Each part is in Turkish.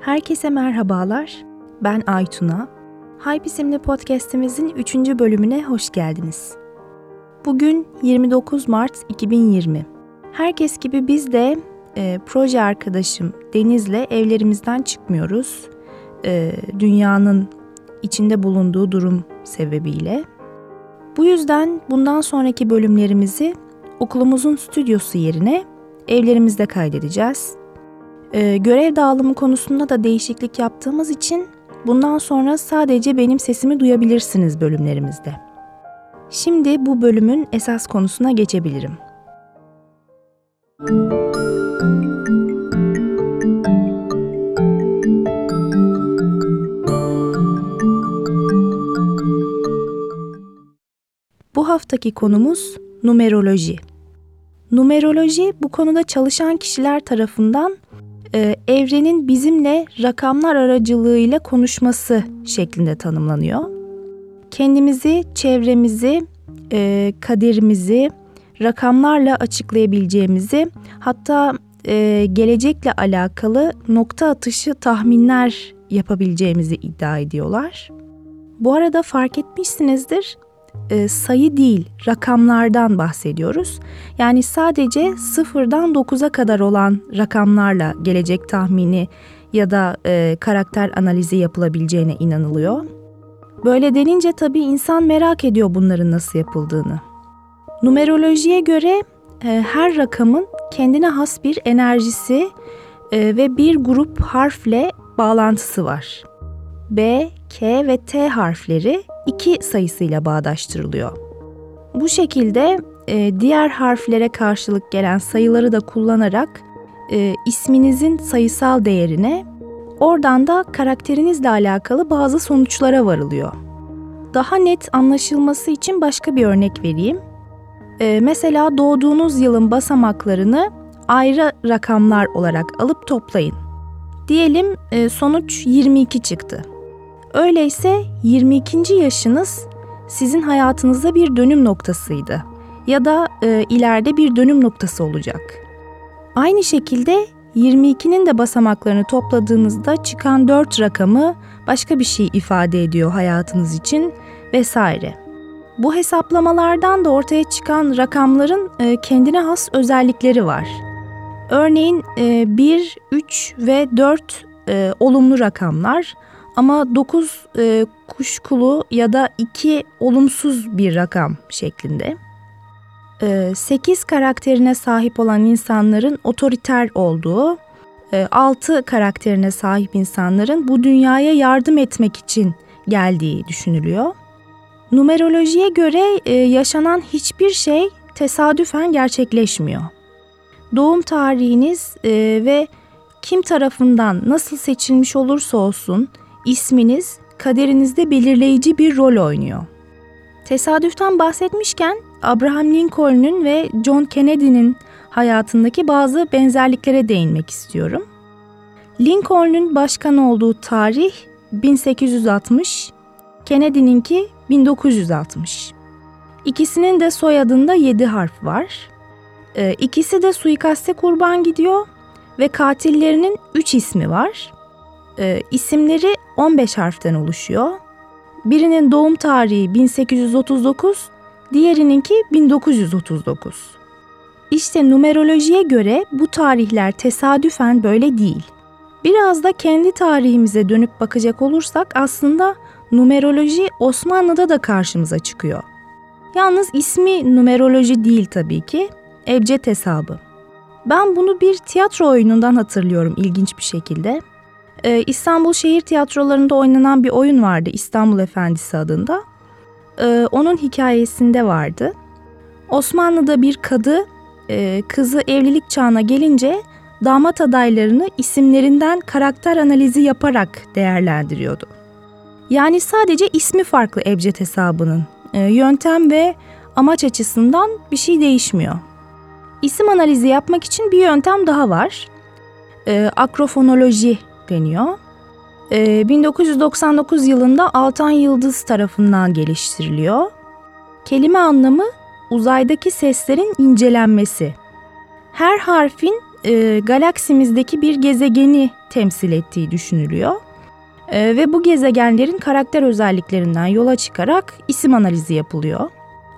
Herkese merhabalar. Ben Aytuna. Hype isimli podcast'imizin 3. bölümüne hoş geldiniz. Bugün 29 Mart 2020. Herkes gibi biz de e, proje arkadaşım Deniz'le evlerimizden çıkmıyoruz. E, dünyanın içinde bulunduğu durum sebebiyle. Bu yüzden bundan sonraki bölümlerimizi okulumuzun stüdyosu yerine evlerimizde kaydedeceğiz. Ee, görev dağılımı konusunda da değişiklik yaptığımız için bundan sonra sadece benim sesimi duyabilirsiniz bölümlerimizde. Şimdi bu bölümün esas konusuna geçebilirim. Bu haftaki konumuz numeroloji. Numeroloji bu konuda çalışan kişiler tarafından e, evrenin bizimle rakamlar aracılığıyla konuşması şeklinde tanımlanıyor. Kendimizi, çevremizi, e, kaderimizi rakamlarla açıklayabileceğimizi, hatta e, gelecekle alakalı nokta atışı tahminler yapabileceğimizi iddia ediyorlar. Bu arada fark etmişsinizdir, e, sayı değil, rakamlardan bahsediyoruz. Yani sadece sıfırdan 9'a kadar olan rakamlarla gelecek tahmini ya da e, karakter analizi yapılabileceğine inanılıyor. Böyle denince tabii insan merak ediyor bunların nasıl yapıldığını. Numerolojiye göre e, her rakamın kendine has bir enerjisi e, ve bir grup harfle bağlantısı var. B, K ve T harfleri 2 sayısıyla bağdaştırılıyor. Bu şekilde e, diğer harflere karşılık gelen sayıları da kullanarak e, isminizin sayısal değerine, oradan da karakterinizle alakalı bazı sonuçlara varılıyor. Daha net anlaşılması için başka bir örnek vereyim. E, mesela doğduğunuz yılın basamaklarını ayrı rakamlar olarak alıp toplayın. Diyelim e, sonuç 22 çıktı. Öyleyse 22. yaşınız sizin hayatınızda bir dönüm noktasıydı ya da e, ileride bir dönüm noktası olacak. Aynı şekilde 22'nin de basamaklarını topladığınızda çıkan 4 rakamı başka bir şey ifade ediyor hayatınız için vesaire. Bu hesaplamalardan da ortaya çıkan rakamların e, kendine has özellikleri var. Örneğin e, 1, 3 ve 4 e, olumlu rakamlar ama 9 e, kuşkulu ya da 2 olumsuz bir rakam şeklinde. E, 8 karakterine sahip olan insanların otoriter olduğu, e, 6 karakterine sahip insanların bu dünyaya yardım etmek için geldiği düşünülüyor. Numerolojiye göre e, yaşanan hiçbir şey tesadüfen gerçekleşmiyor. Doğum tarihiniz e, ve kim tarafından nasıl seçilmiş olursa olsun isminiz kaderinizde belirleyici bir rol oynuyor. Tesadüften bahsetmişken Abraham Lincoln'un ve John Kennedy'nin hayatındaki bazı benzerliklere değinmek istiyorum. Lincoln'un başkan olduğu tarih 1860, Kennedy'ninki 1960. İkisinin de soyadında 7 harf var. Ee, ikisi de suikaste kurban gidiyor ve katillerinin 3 ismi var. Ee, isimleri 15 harften oluşuyor. Birinin doğum tarihi 1839, diğerininki 1939. İşte numerolojiye göre bu tarihler tesadüfen böyle değil. Biraz da kendi tarihimize dönüp bakacak olursak aslında numeroloji Osmanlı'da da karşımıza çıkıyor. Yalnız ismi numeroloji değil tabii ki, ebced hesabı. Ben bunu bir tiyatro oyunundan hatırlıyorum ilginç bir şekilde. Ee, İstanbul şehir tiyatrolarında oynanan bir oyun vardı İstanbul Efendisi adında. Ee, onun hikayesinde vardı. Osmanlı'da bir kadı e, kızı evlilik çağına gelince damat adaylarını isimlerinden karakter analizi yaparak değerlendiriyordu. Yani sadece ismi farklı Ebced hesabının. E, yöntem ve amaç açısından bir şey değişmiyor. İsim analizi yapmak için bir yöntem daha var. E, akrofonoloji deniyor. E, 1999 yılında Altan Yıldız tarafından geliştiriliyor. Kelime anlamı uzaydaki seslerin incelenmesi. Her harfin e, galaksimizdeki bir gezegeni temsil ettiği düşünülüyor. E, ve bu gezegenlerin karakter özelliklerinden yola çıkarak isim analizi yapılıyor.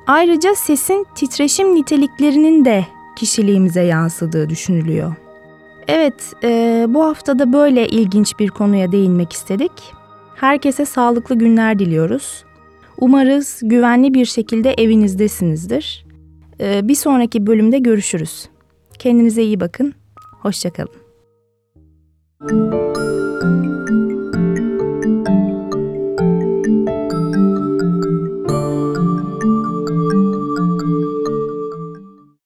Ayrıca sesin titreşim niteliklerinin de kişiliğimize yansıdığı düşünülüyor. Evet, e, bu haftada böyle ilginç bir konuya değinmek istedik. Herkese sağlıklı günler diliyoruz. Umarız güvenli bir şekilde evinizdesinizdir. E, bir sonraki bölümde görüşürüz. Kendinize iyi bakın. Hoşçakalın.